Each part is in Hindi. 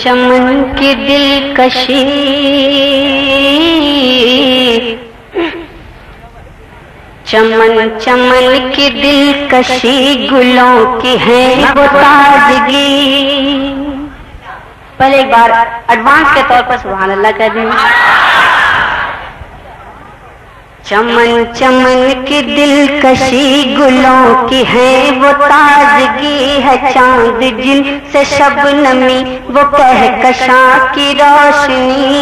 चमन की दिलकशी। चमन चमन की दिलकशी गुलों की है वो ताजगी। पहले एक बार एडवांस के तौर पर सुबह अल्लाह कर दें। चमन चमन की दिलकशी गुलों की है, वो ताजगी है चाँद जिन से शबनमी, वो कह कशा की रोशनी।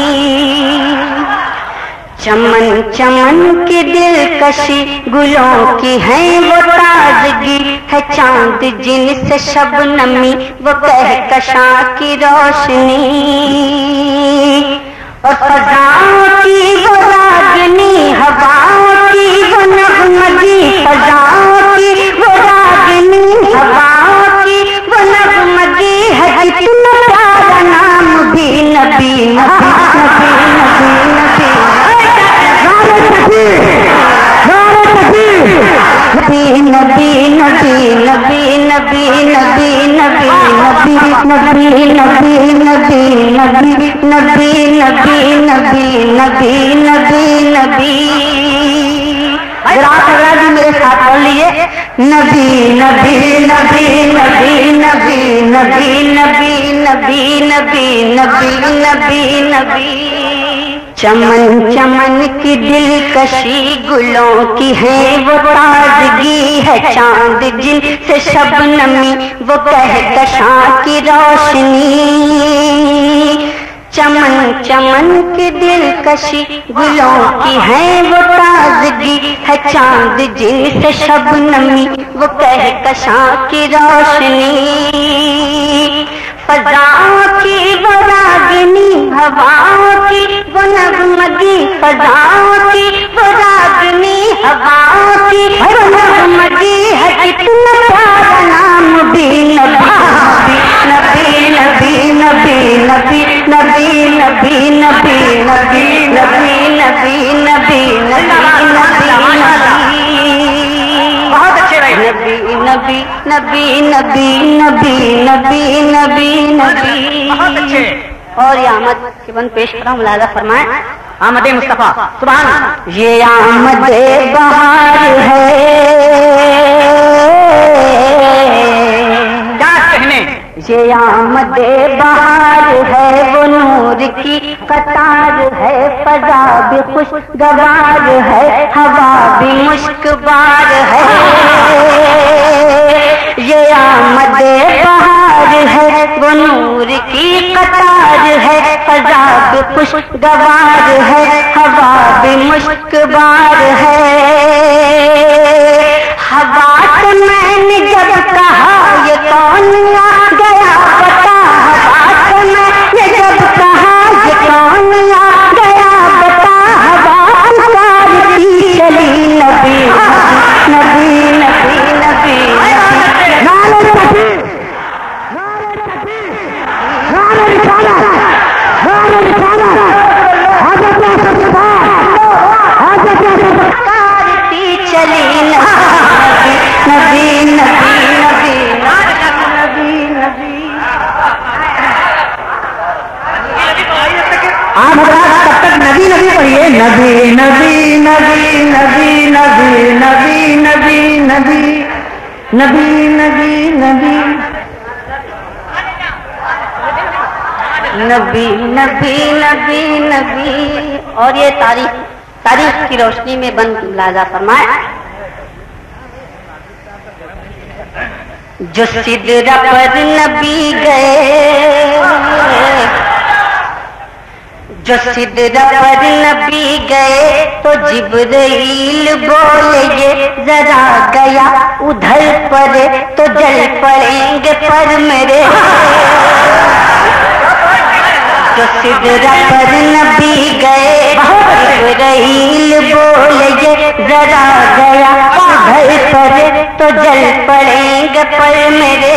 चमन चमन की दिलकशी गुलों की है, वो ताजगी है चाँद जिन से शबनमी, वो कह कशा की रोशनी। और फजाओं की वो रागनी हवाओं की वो नगमगी फजाओं की वो रागनी हवाओं की वो नगमगी है कितना प्यारा नाम भी नबी नबी नबी नबी नबी नबी नबी नबी नबी नबी नबी नबी नबी नबी नबी नबी नबी नबी अगला भी मेरे साथ पढ़ लिए नबी नबी नबी नबी नबी नबी नबी नबी नबी नबी नबी नबी चमन चमन की दिलकशी गुलों की है वो ताजगी है चाँद जिन से शबनमी वो कह कशा की रोशनी चमन चमन की दिलकशी गुलों की है वो ताजगी। है चाँद जिन से शबनमी, वो कह कशा की रोशनी। फजाओं की वो रागिनी हवाओं की वो नगमगी। फजाओं की वो रागिनी हवाओं की वो नगमगी। है कितना प्यारा नाम भी नबी नबी नबी नबी नबी नबी नबी नबी। और ये आमद के बन पेश करा मुलाजा फरमाए। आमद मुस्तफ़ा सुबह ये आमद बहार है। क्या कहने ये आमद बहार है वो नूर की कतार है फजा भी खुशगवार है हवा भी मुश्कबार है। ये आमद बहार है, वो नूर की कतार है अजाब खुश खुशगवार है, हवा भी मुश्कबार है। हवा से मैंने जब कहा आप हजरात तब तक नबी नबी पढ़िए नबी नबी नबी नबी नबी नबी नबी नबी नबी नबी नबी नबी नबी नबी नबी और ये तारीख तारीख की रोशनी में बंद लाजा फरमाए जो सिदरा पर नबी गए जो सिदरा पर नबी गए तो जिब्राइल बोले ये जरा गया उधर पर तो जल पड़ेंगे पर मेरे। जो सिदरा पर नबी गए जिब्राइल बोले ये जरा गया उधर पर तो जल पड़ेंगे पर मेरे।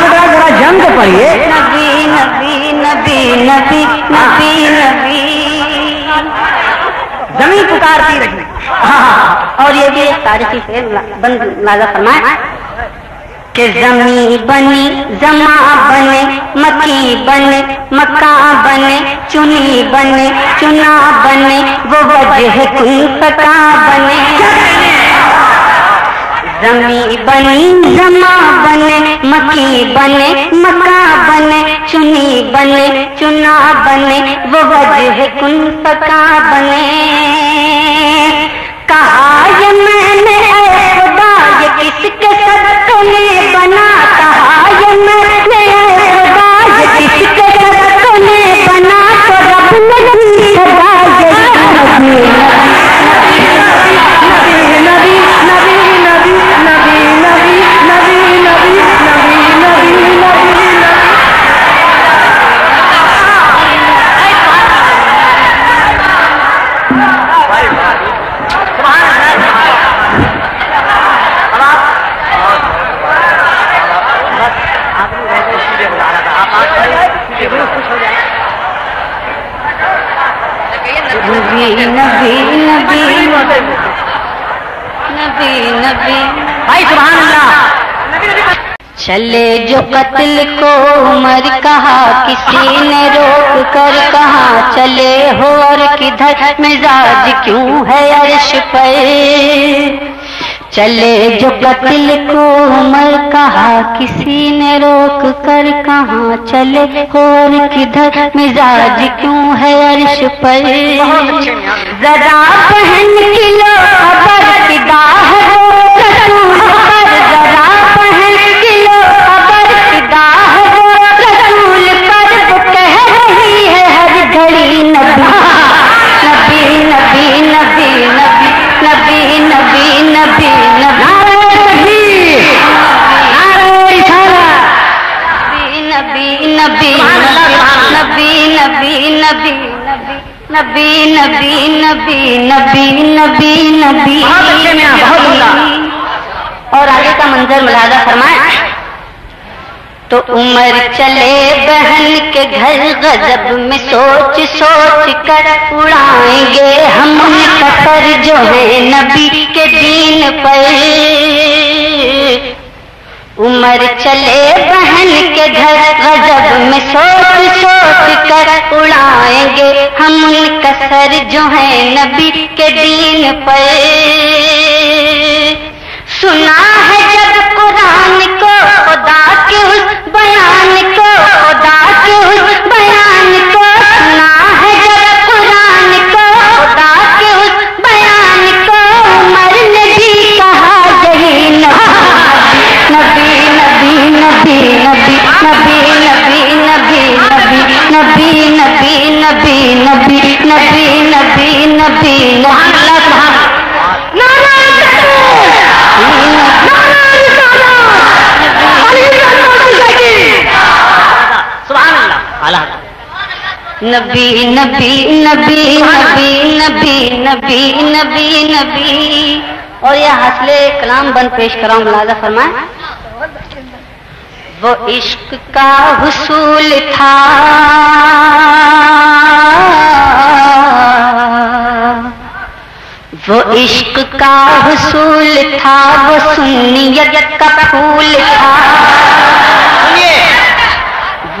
पढ़िए। नबी नबी नबी नबी नबी नबी। ज़मीन पुकारती रही। हाँ और ये भी एक तारीखी शेर बंद लाजा फरमाए। कि जमी बनी जमा बने मकी बने मक्का बने चुनी बने चुना बने वो वजह फका बने। जमी बनी, जमा बने मकी बने मका बने चुनी बने चुना बने, वो वजह कुन पका बने। कहा ये मैंने ये किसके सदक ने बना? कहा ये मैंने कत्ल को उमर कहा किसी ने रोक कर कहा चले हो और किधर? मिजाज क्यों है अर्श पर? चले जो कत्ल को उमर कहा किसी ने रोक कर कहा चले हो और किधर? मिजाज क्यों है अर्श पर? जरा पहन किलो खबर है घड़ी नबी नबी नबी नबी नबी नबी नबी नबी नबी नबी नबी नबी नबी नबी नबी नबी नबी नबी नबी बहुत अच्छे मियाँ, बहुत। और आगे का मंजर मुलाजा फरमाए तो उमर चले बहन के घर गजब में सोच सोच कर उड़ाएँगे हम सर जो है नबी के दीन पर। उमर चले बहन के घर गजब में सोच सोच कर उड़ाएँगे हम उनका सर जो है नबी के दीन पर। सुना है नबी नबी नबी नबी नबी नबी नबी नबी। और यह हसले कलाम बंद पेश कराऊं, मुलाजा फरमाए। वो इश्क का हुसूल था। वो इश्क का हुसूल था, वो सुन्नियत का फूल था।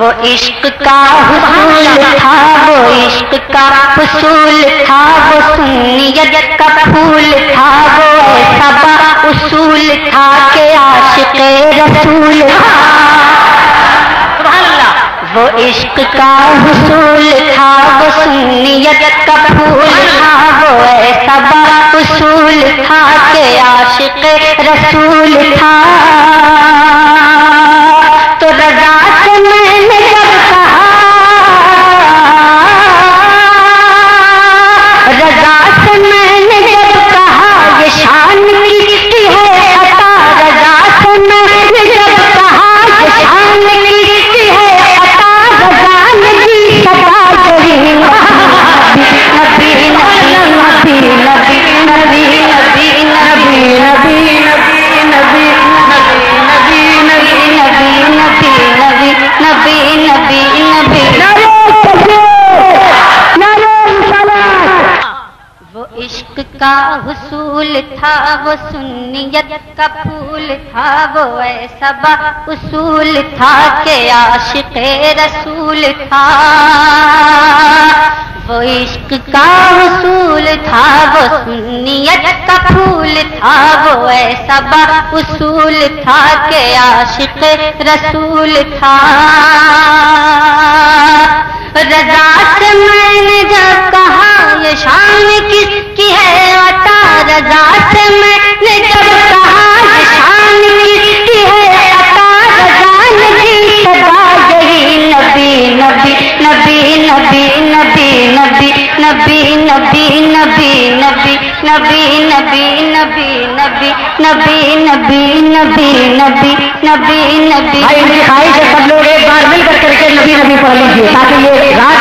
वो इश्क का हुसूल था, वो इश्क का हुसूल था, वो सुन्नियत का फूल था, वो ऐसा उसूल था के आशिक रसूल था। वो इश्क का हुसूल था, वो सुनियत का फूल था, वो ऐसा उसूल था के आशिक रसूल था। था वो सुन्नियत का फूल था, वो ऐसा बा उसूल था के आशिक रसूल था। वो इश्क का उसूल था, वो सुन्नियत का फूल था, वो ऐसा बा उसूल था के आशिक रसूल था। रजा से मैंने जब कहा, ये शान किसकी है अता रजा से मैंने जब कहा शान किसकी है रजा नबी सदा यही नबी नबी नबी नबी नबी नबी नबी नबी नबी नबी नबी नबी नबी नबी नबी नबी नबी नबी नबी है एक बार मिल कर करके नबी नबी पढ़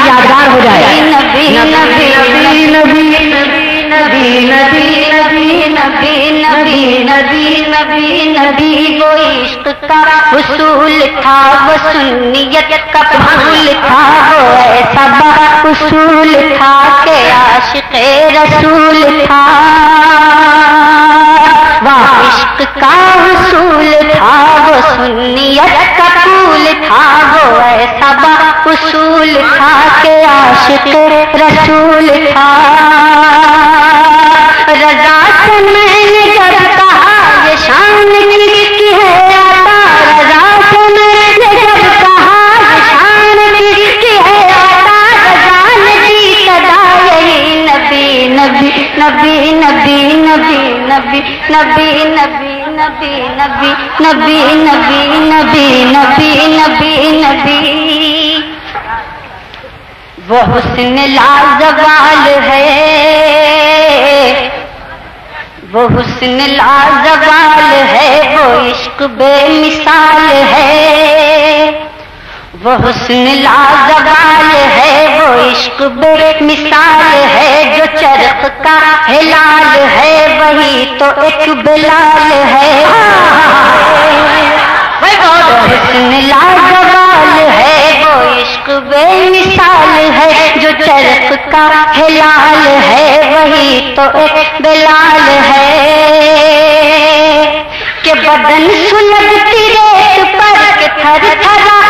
यादगार हो जाए नबी वो इश्क का उसूल था, वो सुन्नियत का फूल था, वो ऐसा उसूल था के आशिक रसूल था। वाह इश्क का उसूल था, वो सुन्नियत का फूल था, वो ऐसा उसूल था के आशिक रसूल था। रजा से मैंने नबी नबी नबी नबी नबी नबी नबी नबी नबी नबी नबी नबी नबी नबी वो हुस्न लाजवाल है वो हुस्न लाजवाल है वो इश्क बेमिसाल है वो हुस्न लाजवाल है वो इश्क बेमिसाल है जो चरख का हिलाल है वही तो एक बिलाल है। हुस्न लाजवाल है वो इश्क बे मिसाल है जो चरख का हिलाल है वही तो एक बिलाल है। के बदन सुलगती रेत पर के थर थरा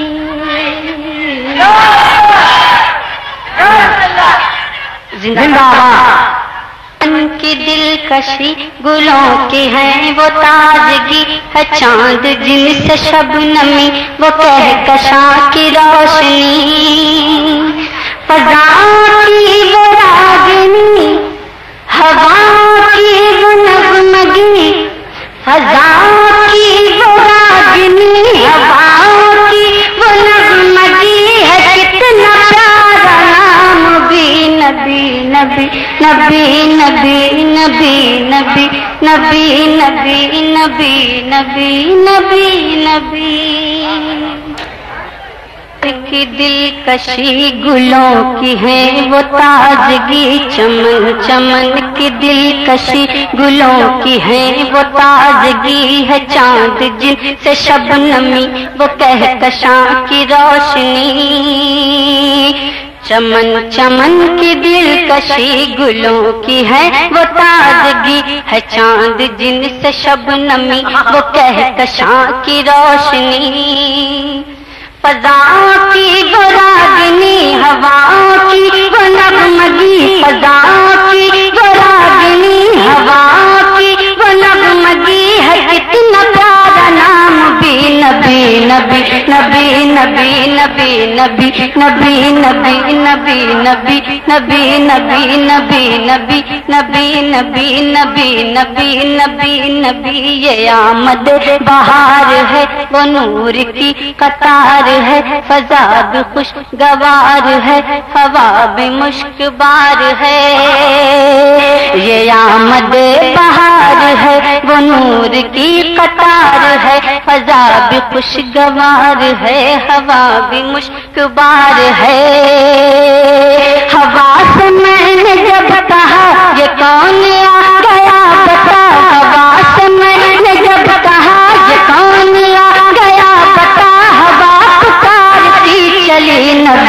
जिंदाबाद। मन की दिलकशी गुलों की है वो ताजगी, है चाँद जिनसे शबनमी वो कह कशा की रोशनी। फजा की वो रागिनी, हवा नबी नबी नबी नबी नबी नबी नबी नबी नबी नबी नबी नबी की दिलकशी गुलों की है वो ताजगी चमन चमन की दिलकशी गुलों की है वो ताजगी है चाँद जिन से शबनमी वो कह कशा की रोशनी चमन चमन की दिलकशी गुलों की है, वो ताजगी है चाँद जिन से शबनमी वो कह कशा की रोशनी। पदा की वो हवा की वो नगमगी, फजाओं की वो रागिनी नबी नबी नबी नबी नबी नबी नबी नबी नबी नबी नबी नबी नबी नबी नबी नबी नबी नबी नबी नबी, ये आमद बहार है, वो नूर की कतार है। फजा भी खुश गवार है हवा भी मुश्कबार है। ये आमद बहार है, वो नूर की कतार है। फजा भी खुशगवार है हवा भी मुश्कबार है। हवा से मैंने जब कहा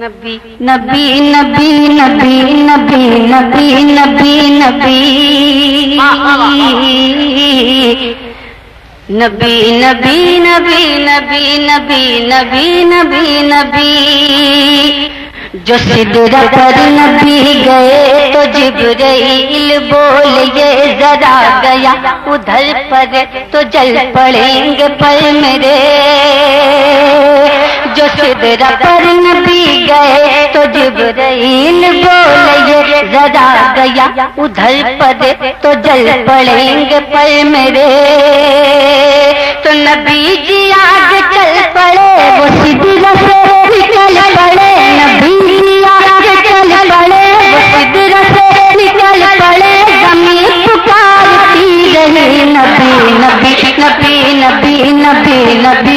नबी नबी नबी नबी नबी नबी नबी नबी नबी नबी नबी नबी नबी नबी नबी जो सिदरा पर नबी गए तो जिब्राइल बोल ये जरा गया उधर पर तो जल पड़ेंगे पर मेरे जो सिदरा पर नबी गए तो जिब्राइल बोल, जरा गया उधर पर तो जल पड़ेंगे पर मेरे। तो नबी जी आगे चल पड़े, वो सिदरा से निकल पड़े। नबी जी आगे चल पड़े, वो सिदरा से निकल पड़े। ज़मीन पुकारती रही नबी नबी नबी नबी नबी नबी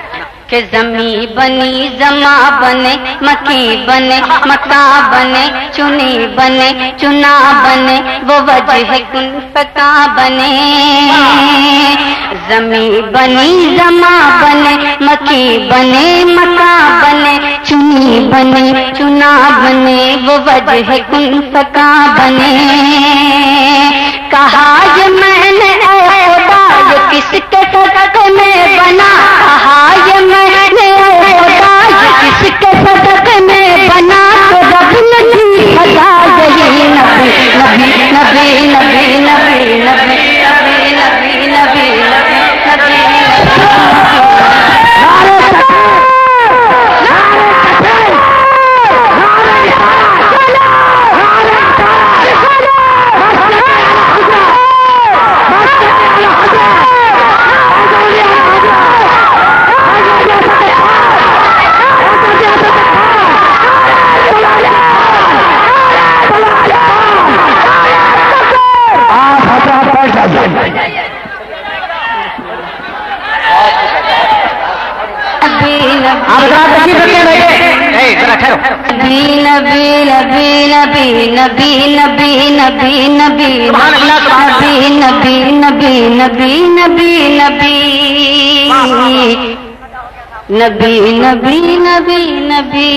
कि जमी बनी, जमा बने मकी बने मका बने, चुनी बने, चुना बने, वो वजह कुन फका बने। जमी बनी, जमा बने मकी बने मका बने, चुनी बने, चुना बने, वो वजह कुन फका बने। कहा ये मैंने आप हजरात तशरीफ़ रखिए बैठे जरा ठहरो नबी नबी नबी नबी नबी नबी नबी सुभान नबी नबी नबी नबी नबी नबी नबी नबी नबी नबी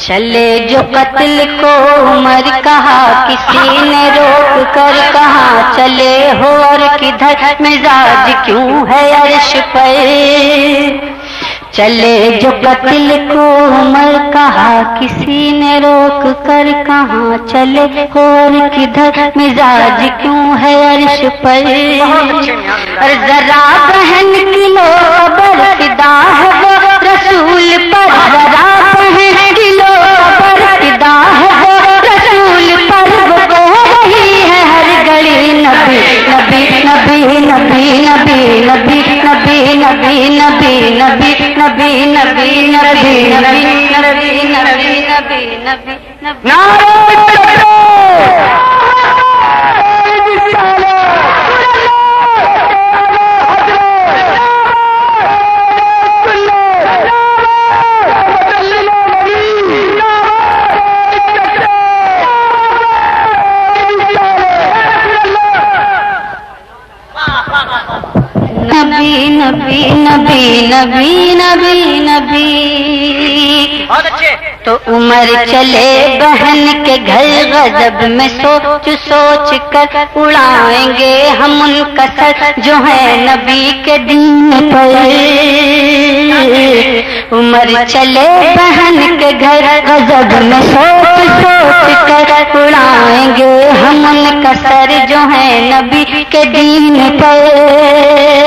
चले जो कत्ल को उमर कहा किसी ने रोक कर कहा चले हो और किधर मिजाज क्यों है अर्श पर चले जो कत्ल को उमर कहा किसी ने रोक कर कहा चले हो और किधर मिजाज क्यों है अर्श पर और जरा बहन की लो खबर फिदा है वो रसूल पर जरा बहन की लो खबर फिदा है वो रसूल पर वो रही है हर घड़ी नबी नबी नबी नबी नबी नबी नबी नबी नबी नबी नबी नबी नबी नबी नबी नबी नबी नबी नारे नबी नबी नबी नबी नबी नबी। तो उम्र चले बहन के घर गजब में सोच सोच कर उड़ाएँगे हम उनका सर जो है नबी के दिन पर। उम्र चले बहन के घर गजब में सोच सोच कर उड़ाएँगे हम उनका सर जो है नबी के दिन पर।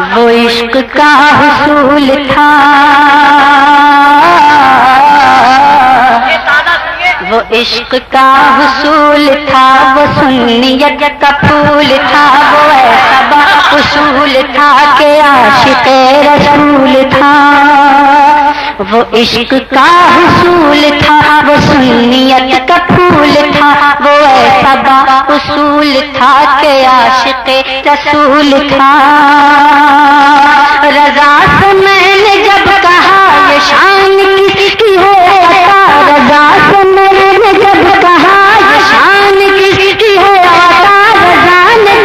वो इश्क का हसूल था। वो इश्क का हसूल था वो सुन्नियत का फूल था वो ऐसा उसूल था के आशिक रसूल था। वो इश्क का हुसूल था, वो सुन्नियत का फूल था, वो ऐसा उसूल था के आशिक रसूल था। रजा से मैंने जब कहा, ये शान किसकी है? अता, रजा से मैंने जब कहा, ये शान किसकी है? अता, रजा ने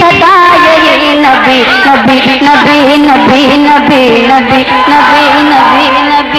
सदा, यही नबी नबी नबी नबी नबी नबी नबी।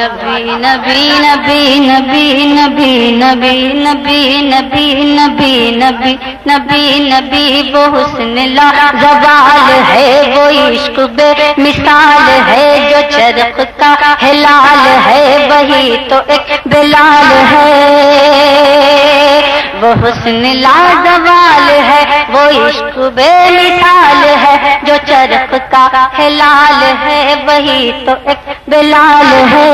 नबी नबी नबी नबी नबी नबी नबी नबी नबी नबी नबी नबी वो हुस्न ला जवाल है वो इश्क बे मिसाल है जो चरख का हिलाल है वही तो एक बिलाल है वो हुस्न लाजवाल है, वो इश्क बेमिसाल है, जो चरख का हिलाल है, वही तो एक बिलाल है।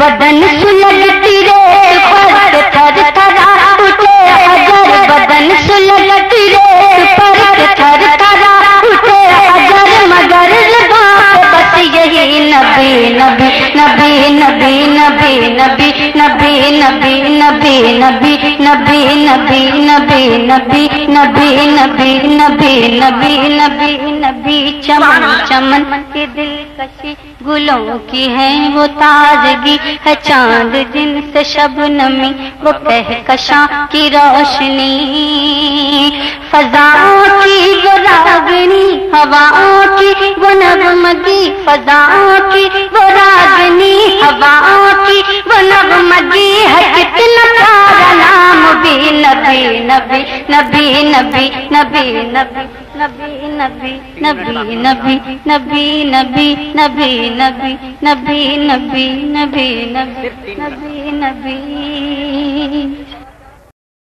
बदन सुलगती रेत पर थर थरा उठे अजर बदन सुलगती रेत पर थर थरा उठे अजर मगर बस यही नबी नबी नबी नबी नबी नबी। नबी नबी नबी नबी नबी नबी नबी नबी नबी नबी नबी नबी नबी, चमन चमन के दिलकशी गुलों की है वो ताजगी। है चाँद जिनसे शबनमी, वो कहकशा की रोशनी। फजाओं की वो रागनी, हवाओं की वो नगमगी। फजाओं की वो रागनी, हवाओं की वो नगमगी। है कितना प्यारा नाम भी नबी नबी नबी नबी नबी नबी नबी नबी नबी नबी नबी नबी नबी नबी नबी नबी नबी नबी नबी